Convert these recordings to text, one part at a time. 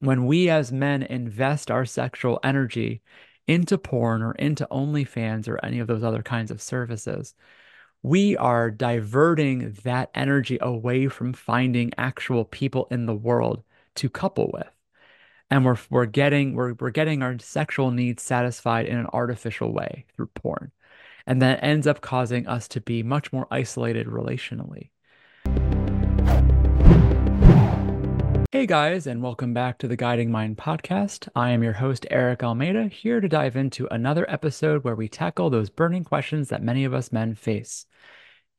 when we as men invest our sexual energy into porn or into OnlyFans or any of those other kinds of services, we are diverting that energy away from finding actual people in the world to couple with. And we're we're getting we're we're getting our sexual needs satisfied in an artificial way through porn. And that ends up causing us to be much more isolated relationally. Hey guys, and welcome back to the Guiding Mind podcast. I am your host, Eric Almeida, here to dive into another episode where we tackle those burning questions that many of us men face.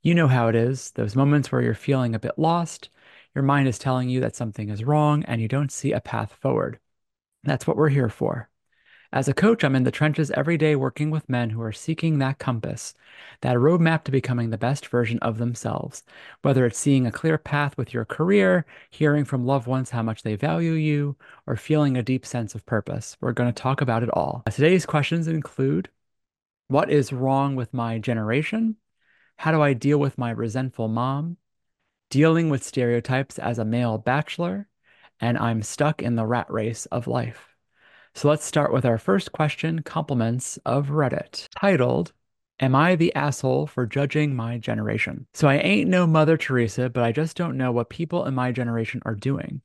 You know how it is those moments where you're feeling a bit lost, your mind is telling you that something is wrong, and you don't see a path forward. That's what we're here for. As a coach, I'm in the trenches every day working with men who are seeking that compass, that roadmap to becoming the best version of themselves. Whether it's seeing a clear path with your career, hearing from loved ones how much they value you, or feeling a deep sense of purpose, we're going to talk about it all. Today's questions include What is wrong with my generation? How do I deal with my resentful mom? Dealing with stereotypes as a male bachelor? And I'm stuck in the rat race of life. So let's start with our first question compliments of Reddit, titled, Am I the asshole for judging my generation? So I ain't no Mother Teresa, but I just don't know what people in my generation are doing.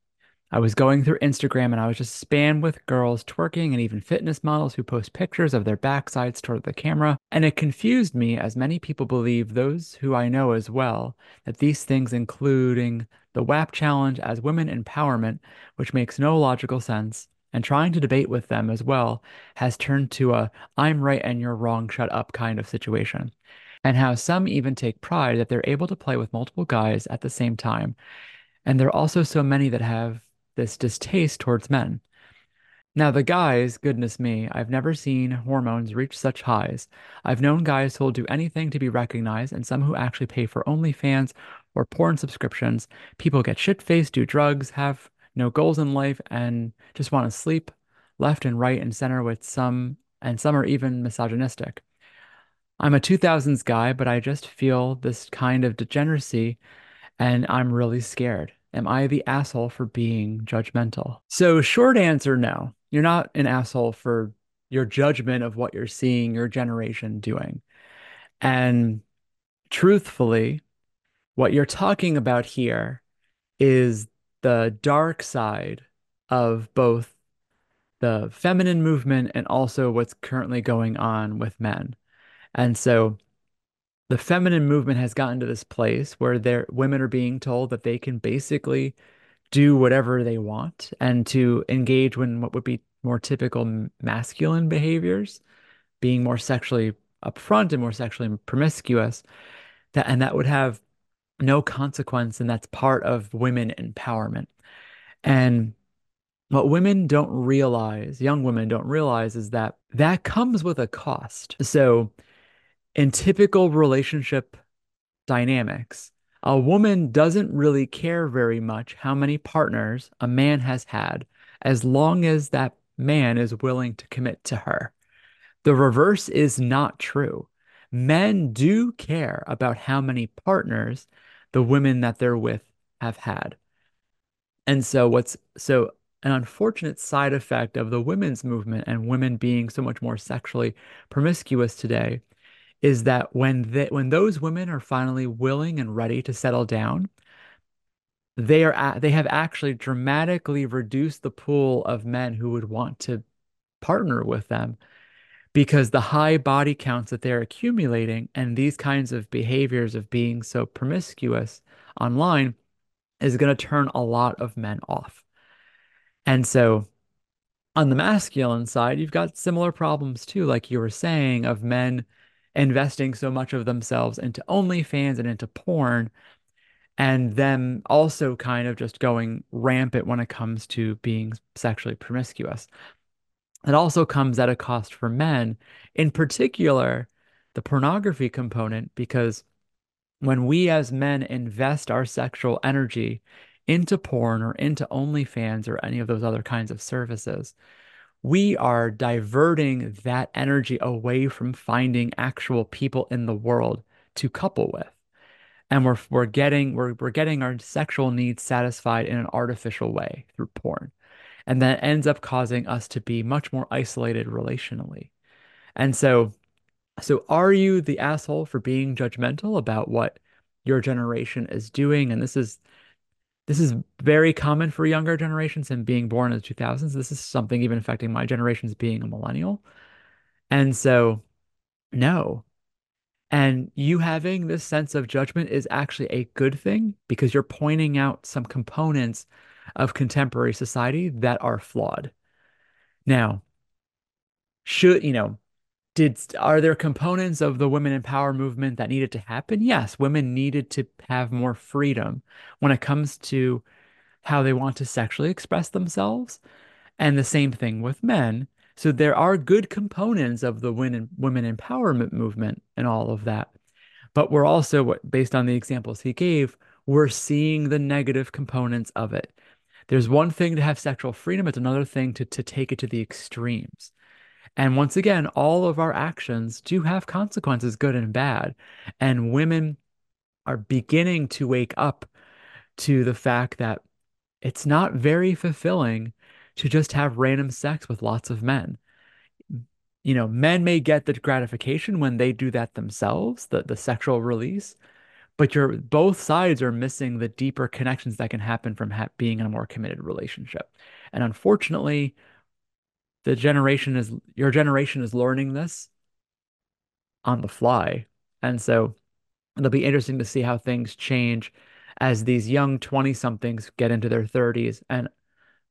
I was going through Instagram and I was just spammed with girls twerking and even fitness models who post pictures of their backsides toward the camera. And it confused me, as many people believe, those who I know as well, that these things, including the WAP challenge as women empowerment, which makes no logical sense, and trying to debate with them as well has turned to a I'm right and you're wrong, shut up kind of situation. And how some even take pride that they're able to play with multiple guys at the same time. And there are also so many that have this distaste towards men. Now, the guys, goodness me, I've never seen hormones reach such highs. I've known guys who'll do anything to be recognized, and some who actually pay for OnlyFans or porn subscriptions. People get shit faced, do drugs, have no goals in life, and just want to sleep left and right and center with some, and some are even misogynistic. I'm a 2000s guy, but I just feel this kind of degeneracy and I'm really scared. Am I the asshole for being judgmental? So, short answer no. You're not an asshole for your judgment of what you're seeing your generation doing. And truthfully, what you're talking about here is the dark side of both the feminine movement and also what's currently going on with men. And so the feminine movement has gotten to this place where their women are being told that they can basically do whatever they want and to engage in what would be more typical masculine behaviors, being more sexually upfront and more sexually promiscuous. That and that would have no consequence, and that's part of women empowerment. And what women don't realize, young women don't realize, is that that comes with a cost. So, in typical relationship dynamics, a woman doesn't really care very much how many partners a man has had as long as that man is willing to commit to her. The reverse is not true. Men do care about how many partners the women that they're with have had. And so what's so an unfortunate side effect of the women's movement and women being so much more sexually promiscuous today is that when they, when those women are finally willing and ready to settle down, they are they have actually dramatically reduced the pool of men who would want to partner with them because the high body counts that they're accumulating and these kinds of behaviors of being so promiscuous online is going to turn a lot of men off. And so on the masculine side, you've got similar problems too, like you were saying, of men investing so much of themselves into OnlyFans and into porn, and them also kind of just going rampant when it comes to being sexually promiscuous. It also comes at a cost for men, in particular, the pornography component, because when we as men invest our sexual energy into porn or into OnlyFans or any of those other kinds of services, we are diverting that energy away from finding actual people in the world to couple with. And we're we're getting we're we're getting our sexual needs satisfied in an artificial way through porn. And that ends up causing us to be much more isolated relationally. And so, so are you the asshole for being judgmental about what your generation is doing? And this is this is very common for younger generations and being born in the 2000s. This is something even affecting my generation's being a millennial. And so, no. And you having this sense of judgment is actually a good thing because you're pointing out some components of contemporary society that are flawed. Now, should, you know, did are there components of the women in power movement that needed to happen? Yes, women needed to have more freedom when it comes to how they want to sexually express themselves, and the same thing with men. So there are good components of the women women empowerment movement and all of that. But we're also, based on the examples he gave, we're seeing the negative components of it. There's one thing to have sexual freedom, it's another thing to, to take it to the extremes. And once again, all of our actions do have consequences, good and bad. And women are beginning to wake up to the fact that it's not very fulfilling to just have random sex with lots of men. You know, men may get the gratification when they do that themselves, the, the sexual release, but you're both sides are missing the deeper connections that can happen from ha being in a more committed relationship. And unfortunately, the generation is your generation is learning this on the fly. And so it'll be interesting to see how things change as these young 20 somethings get into their 30s and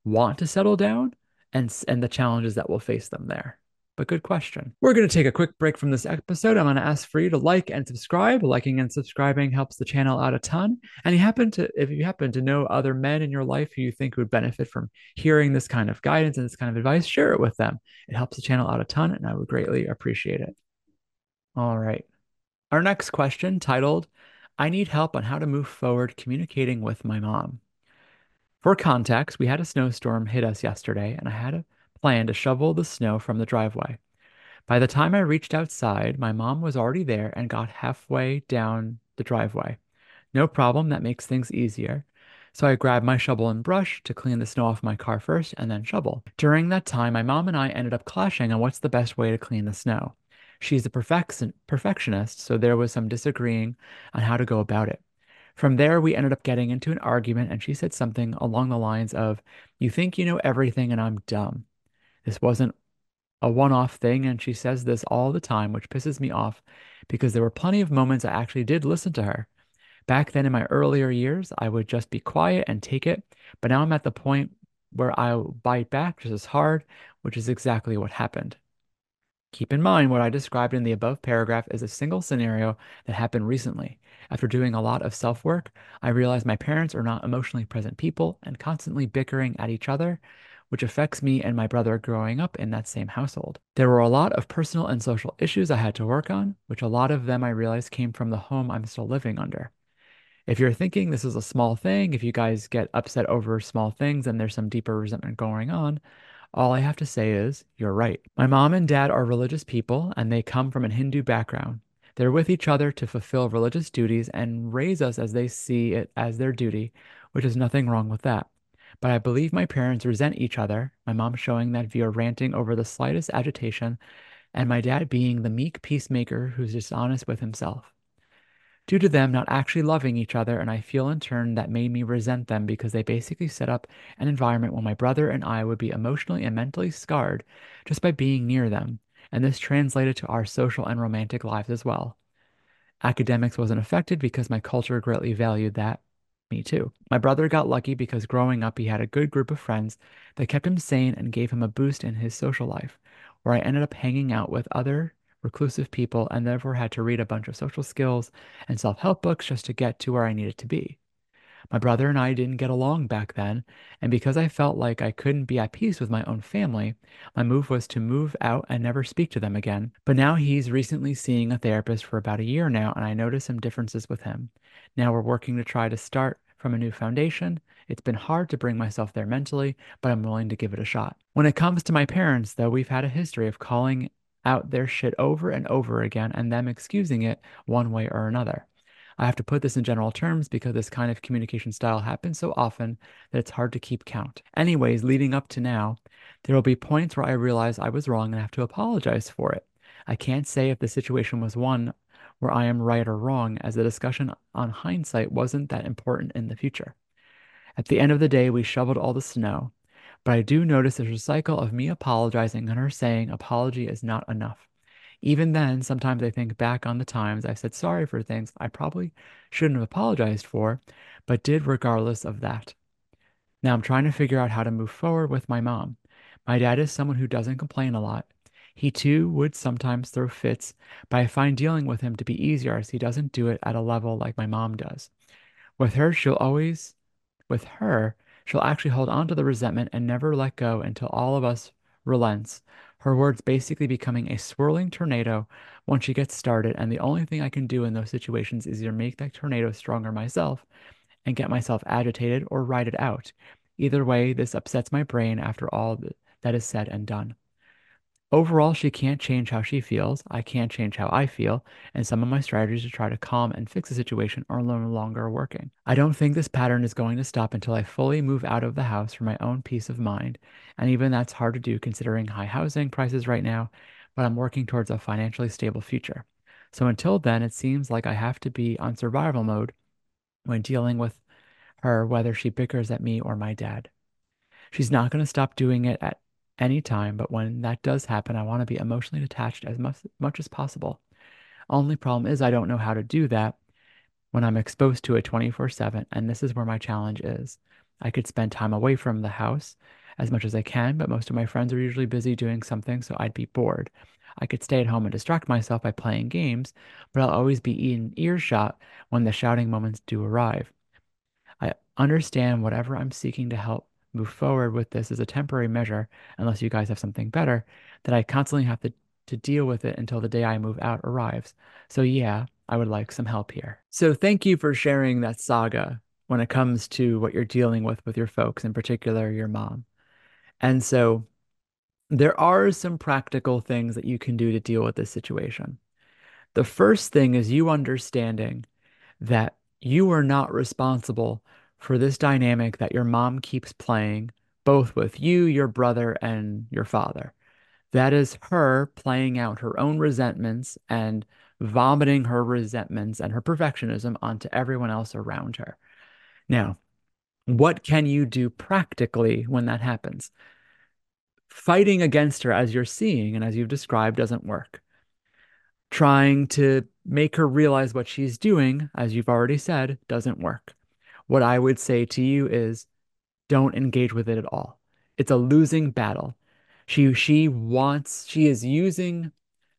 want to settle down and and the challenges that will face them there. But good question. We're going to take a quick break from this episode. I'm going to ask for you to like and subscribe. Liking and subscribing helps the channel out a ton. And you happen to, if you happen to know other men in your life who you think would benefit from hearing this kind of guidance and this kind of advice, share it with them. It helps the channel out a ton, and I would greatly appreciate it. All right. Our next question, titled, I need help on how to move forward communicating with my mom. For context, we had a snowstorm hit us yesterday, and I had a plan to shovel the snow from the driveway. By the time I reached outside, my mom was already there and got halfway down the driveway. No problem, that makes things easier. So I grabbed my shovel and brush to clean the snow off my car first and then shovel. During that time, my mom and I ended up clashing on what's the best way to clean the snow. She's a perfection perfectionist, so there was some disagreeing on how to go about it. From there, we ended up getting into an argument, and she said something along the lines of, You think you know everything, and I'm dumb. This wasn't a one off thing, and she says this all the time, which pisses me off because there were plenty of moments I actually did listen to her. Back then in my earlier years, I would just be quiet and take it, but now I'm at the point where I'll bite back just as hard, which is exactly what happened. Keep in mind what I described in the above paragraph is a single scenario that happened recently. After doing a lot of self work, I realized my parents are not emotionally present people and constantly bickering at each other, which affects me and my brother growing up in that same household. There were a lot of personal and social issues I had to work on, which a lot of them I realized came from the home I'm still living under. If you're thinking this is a small thing, if you guys get upset over small things and there's some deeper resentment going on, all I have to say is, you're right. My mom and dad are religious people and they come from a Hindu background. They're with each other to fulfill religious duties and raise us as they see it as their duty, which is nothing wrong with that. But I believe my parents resent each other, my mom showing that via ranting over the slightest agitation, and my dad being the meek peacemaker who's dishonest with himself. Due to them not actually loving each other, and I feel in turn that made me resent them because they basically set up an environment where my brother and I would be emotionally and mentally scarred just by being near them, and this translated to our social and romantic lives as well. Academics wasn't affected because my culture greatly valued that, me too. My brother got lucky because growing up, he had a good group of friends that kept him sane and gave him a boost in his social life, where I ended up hanging out with other reclusive people and therefore had to read a bunch of social skills and self help books just to get to where I needed to be. My brother and I didn't get along back then, and because I felt like I couldn't be at peace with my own family, my move was to move out and never speak to them again. But now he's recently seeing a therapist for about a year now, and I notice some differences with him. Now we're working to try to start from a new foundation. It's been hard to bring myself there mentally, but I'm willing to give it a shot. When it comes to my parents, though, we've had a history of calling out their shit over and over again and them excusing it one way or another. I have to put this in general terms because this kind of communication style happens so often that it's hard to keep count. Anyways, leading up to now, there will be points where I realize I was wrong and have to apologize for it. I can't say if the situation was one where I am right or wrong, as the discussion on hindsight wasn't that important in the future. At the end of the day, we shoveled all the snow, but I do notice there's a cycle of me apologizing and her saying apology is not enough. Even then, sometimes I think back on the times I've said sorry for things I probably shouldn't have apologized for, but did regardless of that. Now I'm trying to figure out how to move forward with my mom. My dad is someone who doesn't complain a lot. He too would sometimes throw fits, but I find dealing with him to be easier as he doesn't do it at a level like my mom does. With her, she'll always, with her, she'll actually hold on to the resentment and never let go until all of us relents her words basically becoming a swirling tornado once she gets started. And the only thing I can do in those situations is either make that tornado stronger myself and get myself agitated or ride it out. Either way, this upsets my brain after all that is said and done. Overall, she can't change how she feels. I can't change how I feel. And some of my strategies to try to calm and fix the situation are no longer working. I don't think this pattern is going to stop until I fully move out of the house for my own peace of mind. And even that's hard to do considering high housing prices right now, but I'm working towards a financially stable future. So until then, it seems like I have to be on survival mode when dealing with her, whether she bickers at me or my dad. She's not going to stop doing it at anytime, but when that does happen, I want to be emotionally detached as much, much as possible. Only problem is I don't know how to do that when I'm exposed to it 24 7, and this is where my challenge is. I could spend time away from the house as much as I can, but most of my friends are usually busy doing something, so I'd be bored. I could stay at home and distract myself by playing games, but I'll always be in earshot when the shouting moments do arrive. I understand whatever I'm seeking to help move forward with this as a temporary measure, unless you guys have something better, that I constantly have to, to deal with it until the day I move out arrives. So, yeah, I would like some help here. So, thank you for sharing that saga when it comes to what you're dealing with with your folks, in particular your mom. And so, there are some practical things that you can do to deal with this situation. The first thing is you understanding that you are not responsible for this dynamic that your mom keeps playing, both with you, your brother, and your father. That is her playing out her own resentments and vomiting her resentments and her perfectionism onto everyone else around her. Now, what can you do practically when that happens? Fighting against her, as you're seeing and as you've described, doesn't work. Trying to make her realize what she's doing, as you've already said, doesn't work what I would say to you is don't engage with it at all. It's a losing battle. She she wants she is using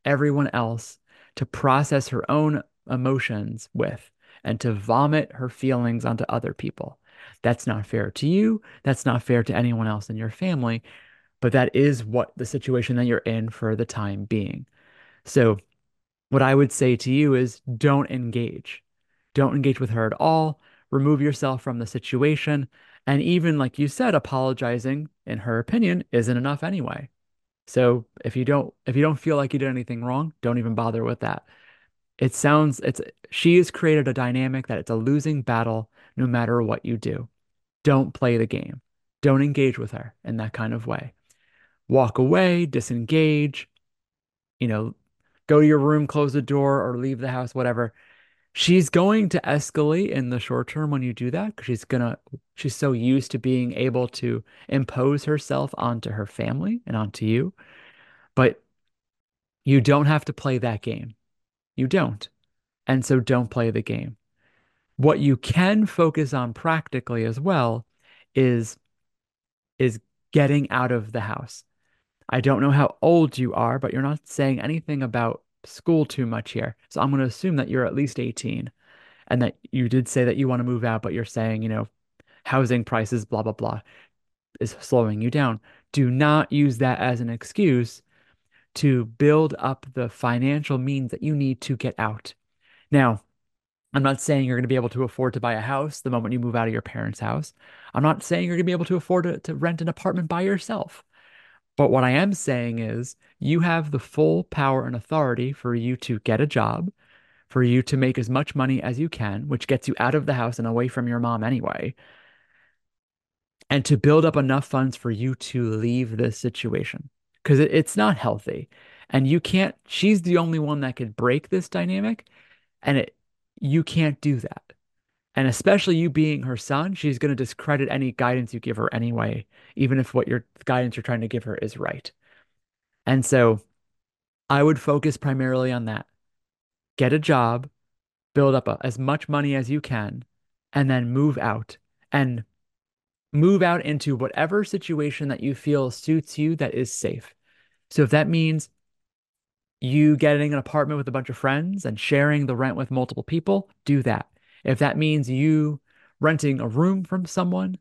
everyone else to process her own emotions with and to vomit her feelings onto other people. That's not fair to you. That's not fair to anyone else in your family. But that is what the situation that you're in for the time being. So, what I would say to you is don't engage. Don't engage with her at all remove yourself from the situation. And even like you said, apologizing, in her opinion, isn't enough anyway. So if you don't if you don't feel like you did anything wrong, don't even bother with that. It sounds it's she has created a dynamic that it's a losing battle no matter what you do. Don't play the game. Don't engage with her in that kind of way. Walk away, disengage, you know, go to your room, close the door, or leave the house, whatever she's going to escalate in the short term when you do that because she's gonna she's so used to being able to impose herself onto her family and onto you. But you don't have to play that game. You don't. And so don't play the game. What you can focus on practically as well is is getting out of the house. I don't know how old you are but you're not saying anything about school too much here. So I'm going to assume that you're at least 18 and that you did say that you want to move out, but you're saying, you know, housing prices, blah, blah, blah, is slowing you down. Do not use that as an excuse to build up the financial means that you need to get out. Now, I'm not saying you're going to be able to afford to buy a house the moment you move out of your parents' house. I'm not saying you're going to be able to afford to, to rent an apartment by yourself. But what I am saying is you have the full power and authority for you to get a job, for you to make as much money as you can, which gets you out of the house and away from your mom anyway, and to build up enough funds for you to leave this situation because it, it's not healthy. And you can't, she's the only one that could break this dynamic, and it, you can't do that. And especially you being her son, she's going to discredit any guidance you give her anyway, even if what your guidance you're trying to give her is right. And so I would focus primarily on that. Get a job, build up a, as much money as you can, and then move out and move out into whatever situation that you feel suits you that is safe. So if that means you getting an apartment with a bunch of friends and sharing the rent with multiple people, do that. If that means you renting a room from someone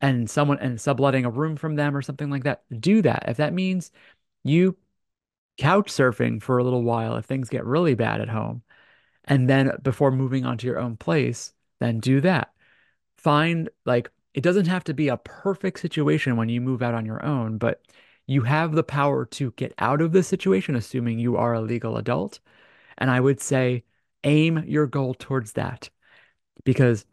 and someone and subletting a room from them or something like that, do that. If that means you couch surfing for a little while if things get really bad at home, and then before moving on to your own place, then do that. Find like it doesn't have to be a perfect situation when you move out on your own, but you have the power to get out of the situation, assuming you are a legal adult. And I would say aim your goal towards that. Because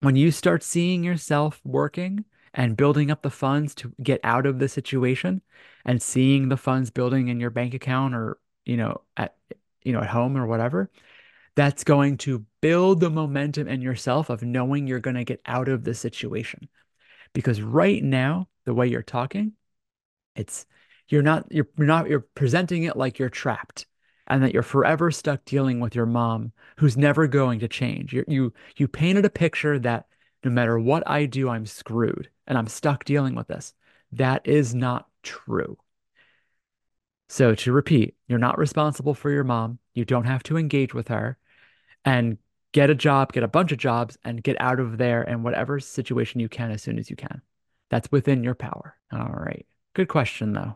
when you start seeing yourself working and building up the funds to get out of the situation and seeing the funds building in your bank account or, you know, at, you know, at home or whatever, that's going to build the momentum in yourself of knowing you're going to get out of the situation. Because right now, the way you're talking, it's you're not you're, not you're presenting it like you're trapped and that you're forever stuck dealing with your mom who's never going to change. you you you painted a picture that no matter what I do, I'm screwed and I'm stuck dealing with this. That is not true. So to repeat, you're not responsible for your mom. You don't have to engage with her and get a job, get a bunch of jobs, and get out of there in whatever situation you can as soon as you can. That's within your power. All right. Good question, though.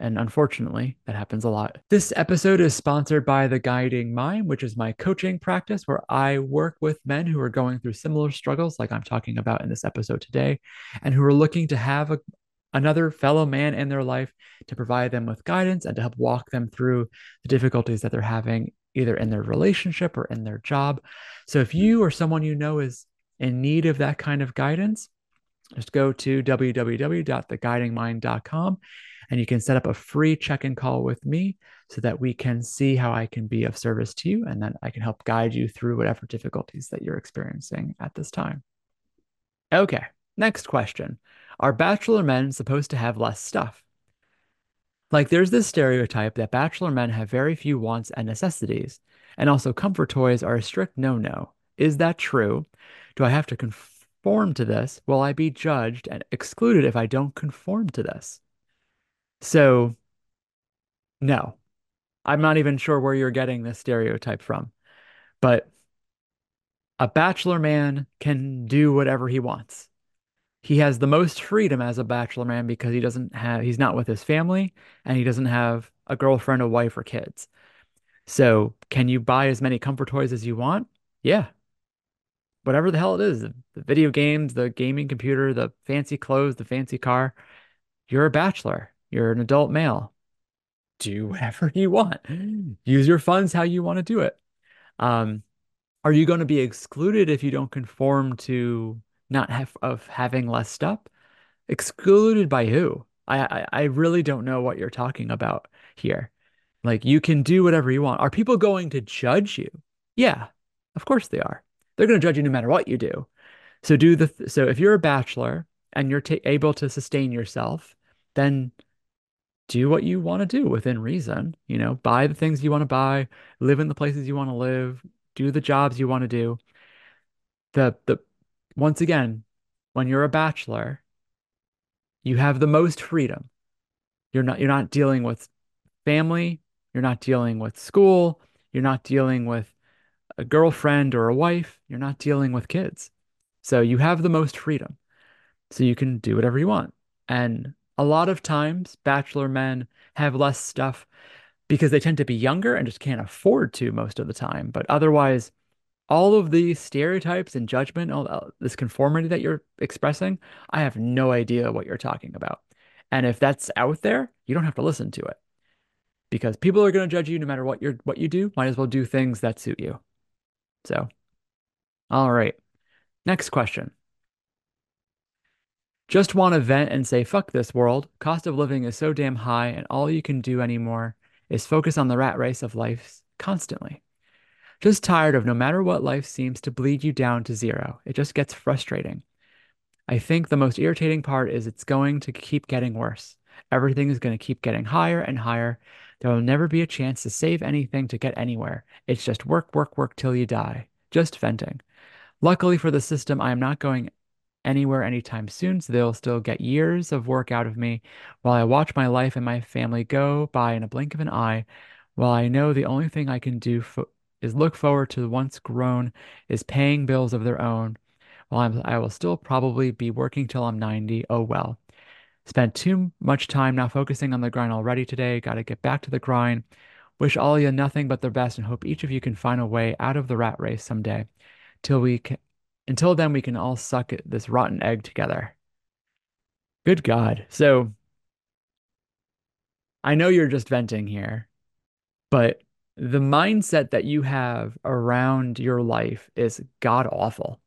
And unfortunately, that happens a lot. This episode is sponsored by The Guiding Mind, which is my coaching practice where I work with men who are going through similar struggles, like I'm talking about in this episode today, and who are looking to have a, another fellow man in their life to provide them with guidance and to help walk them through the difficulties that they're having either in their relationship or in their job. So if you or someone you know is in need of that kind of guidance, just go to www.theguidingmind.com and you can set up a free check-in call with me so that we can see how I can be of service to you and then I can help guide you through whatever difficulties that you're experiencing at this time. Okay, next question. Are bachelor men supposed to have less stuff? Like there's this stereotype that bachelor men have very few wants and necessities, and also comfort toys are a strict no-no. Is that true? Do I have to conform to this? Will I be judged and excluded if I don't conform to this? So, no. I'm not even sure where you're getting this stereotype from. But a bachelor man can do whatever he wants he has the most freedom as a bachelor man because he doesn't have he's not with his family and he doesn't have a girlfriend, a wife, or kids. So can you buy as many comfort toys as you want? Yeah. Whatever the hell it is, the video games, the gaming computer, the fancy clothes, the fancy car. You're a bachelor. You're an adult male. Do whatever you want. Use your funds how you want to do it. Um, are you going to be excluded if you don't conform to not have of having less stuff? Excluded by who? I, I I really don't know what you're talking about here. Like you can do whatever you want. Are people going to judge you? Yeah, of course they are. They're going to judge you no matter what you do. So do the th so if you're a bachelor and you're able to sustain yourself, then do what you want to do within reason. You know, buy the things you want to buy, live in the places you want to live, do the jobs you want to do. The the once again, when you're a bachelor, you have the most freedom. You're not you're not dealing with family, you're not dealing with school, you're not dealing with a girlfriend or a wife, you're not dealing with kids. So you have the most freedom. So you can do whatever you want. And a lot of times bachelor men have less stuff because they tend to be younger and just can't afford to most of the time. But otherwise, all of these stereotypes and judgment, all this conformity that you're expressing, I have no idea what you're talking about. And if that's out there, you don't have to listen to it. because people are going to judge you no matter what you're what you do. Might as well do things that suit you. So, all right. Next question. Just want to vent and say, fuck this world. Cost of living is so damn high, and all you can do anymore is focus on the rat race of life constantly. Just tired of no matter what life seems to bleed you down to zero. It just gets frustrating. I think the most irritating part is it's going to keep getting worse. Everything is going to keep getting higher and higher. There will never be a chance to save anything to get anywhere. It's just work, work, work till you die. Just venting. Luckily for the system, I am not going anywhere anytime soon, so they'll still get years of work out of me while I watch my life and my family go by in a blink of an eye. While I know the only thing I can do fo- is look forward to once grown is paying bills of their own. While I'm, I will still probably be working till I'm 90. Oh well. Spent too much time now focusing on the grind already today. Got to get back to the grind. Wish all of you nothing but the best and hope each of you can find a way out of the rat race someday. Till we can, until then, we can all suck this rotten egg together. Good God. So I know you're just venting here, but the mindset that you have around your life is god awful.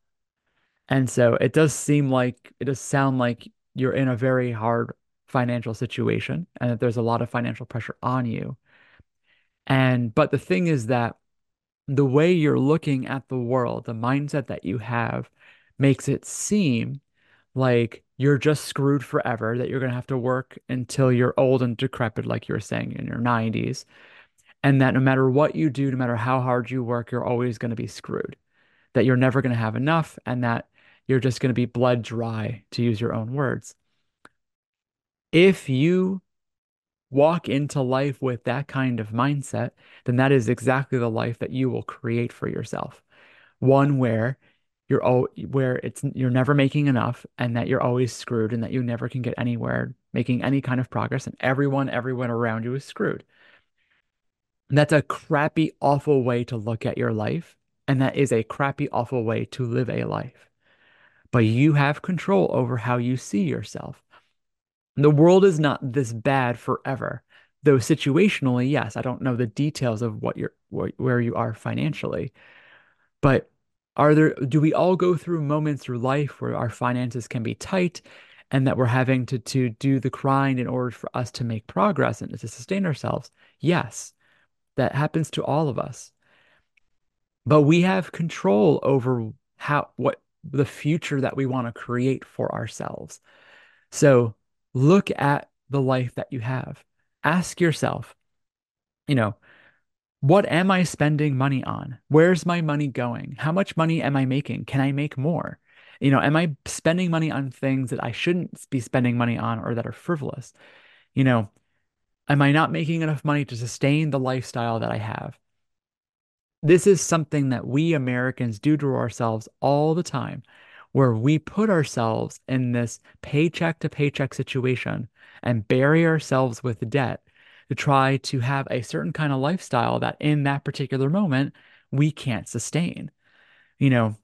And so it does seem like it does sound like you're in a very hard financial situation and that there's a lot of financial pressure on you. And but the thing is that the way you're looking at the world, the mindset that you have makes it seem like you're just screwed forever, that you're going to have to work until you're old and decrepit, like you were saying in your 90s, and that no matter what you do, no matter how hard you work, you're always going to be screwed, that you're never going to have enough, and that you're just going to be blood dry, to use your own words. If you walk into life with that kind of mindset, then that is exactly the life that you will create for yourself. One where you're all where it's you're never making enough and that you're always screwed and that you never can get anywhere making any kind of progress and everyone everyone around you is screwed. And that's a crappy awful way to look at your life and that is a crappy awful way to live a life. But you have control over how you see yourself. The world is not this bad forever. Though situationally, yes, I don't know the details of what you're where you are financially. But are there do we all go through moments through life where our finances can be tight and that we're having to to do the grind in order for us to make progress and to sustain ourselves? Yes. That happens to all of us. But we have control over how what the future that we want to create for ourselves. So look at the life that you have. Ask yourself, you know, what am I spending money on? Where's my money going? How much money am I making? Can I make more? You know, am I spending money on things that I shouldn't be spending money on or that are frivolous? You know, am I not making enough money to sustain the lifestyle that I have? This is something that we Americans do to ourselves all the time where we put ourselves in this paycheck to paycheck situation and bury ourselves with debt to try to have a certain kind of lifestyle that in that particular moment we can't sustain. You know,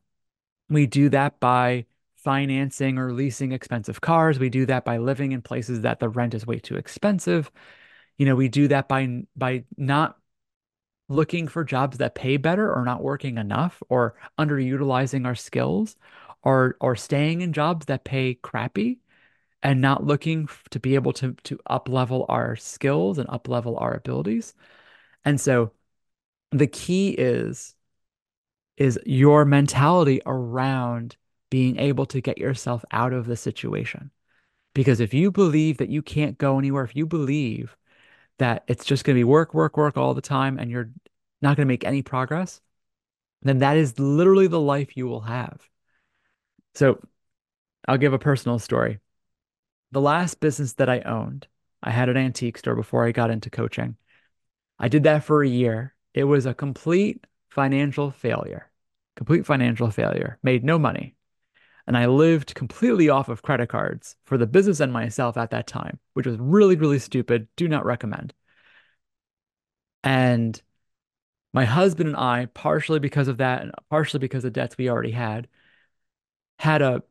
we do that by financing or leasing expensive cars. We do that by living in places that the rent is way too expensive. You know, we do that by by not looking for jobs that pay better or not working enough or underutilizing our skills or or staying in jobs that pay crappy and not looking to be able to to up level our skills and up level our abilities. And so the key is is your mentality around being able to get yourself out of the situation. Because if you believe that you can't go anywhere, if you believe that it's just going to be work, work, work all the time and you're not going to make any progress, then that is literally the life you will have. So I'll give a personal story. The last business that I owned, I had an antique store before I got into coaching. I did that for a year. It was a complete financial failure, complete financial failure, made no money. And I lived completely off of credit cards for the business and myself at that time, which was really, really stupid. Do not recommend. And my husband and I, partially because of that and partially because of debts we already had, had a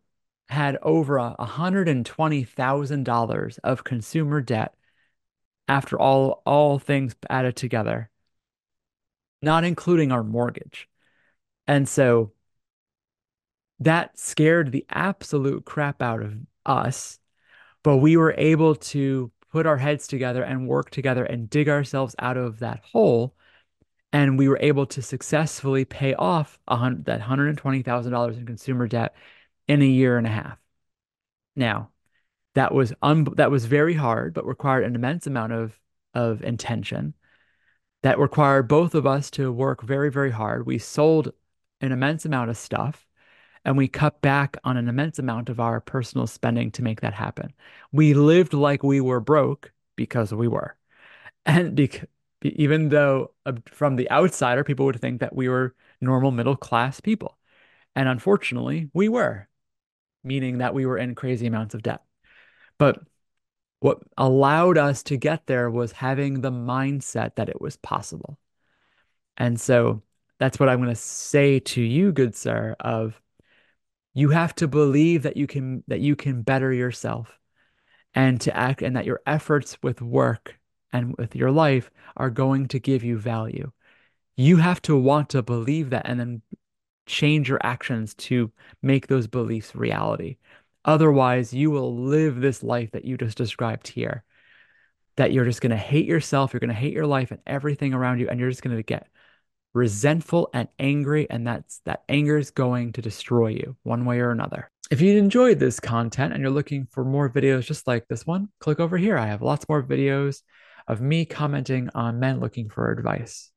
had over a hundred and twenty thousand dollars of consumer debt after all all things added together, not including our mortgage. And so that scared the absolute crap out of us, but we were able to put our heads together and work together and dig ourselves out of that hole. And we were able to successfully pay off that $120,000 in consumer debt in a year and a half. Now, that was un- that was very hard, but required an immense amount of of intention. That required both of us to work very, very hard. We sold an immense amount of stuff and we cut back on an immense amount of our personal spending to make that happen. We lived like we were broke because we were. And bec- even though uh, from the outsider, people would think that we were normal middle class people. And unfortunately, we were, meaning that we were in crazy amounts of debt. But what allowed us to get there was having the mindset that it was possible. And so that's what I'm going to say to you, good sir, of you have to believe that you can that you can better yourself and to act and that your efforts with work and with your life are going to give you value. You have to want to believe that and then change your actions to make those beliefs reality. Otherwise, you will live this life that you just described here. That you're just going to hate yourself, you're going to hate your life and everything around you, and you're just going to get resentful and angry, and that's that anger is going to destroy you one way or another. If you enjoyed this content and you're looking for more videos just like this one, click over here. I have lots more videos of me commenting on men looking for advice.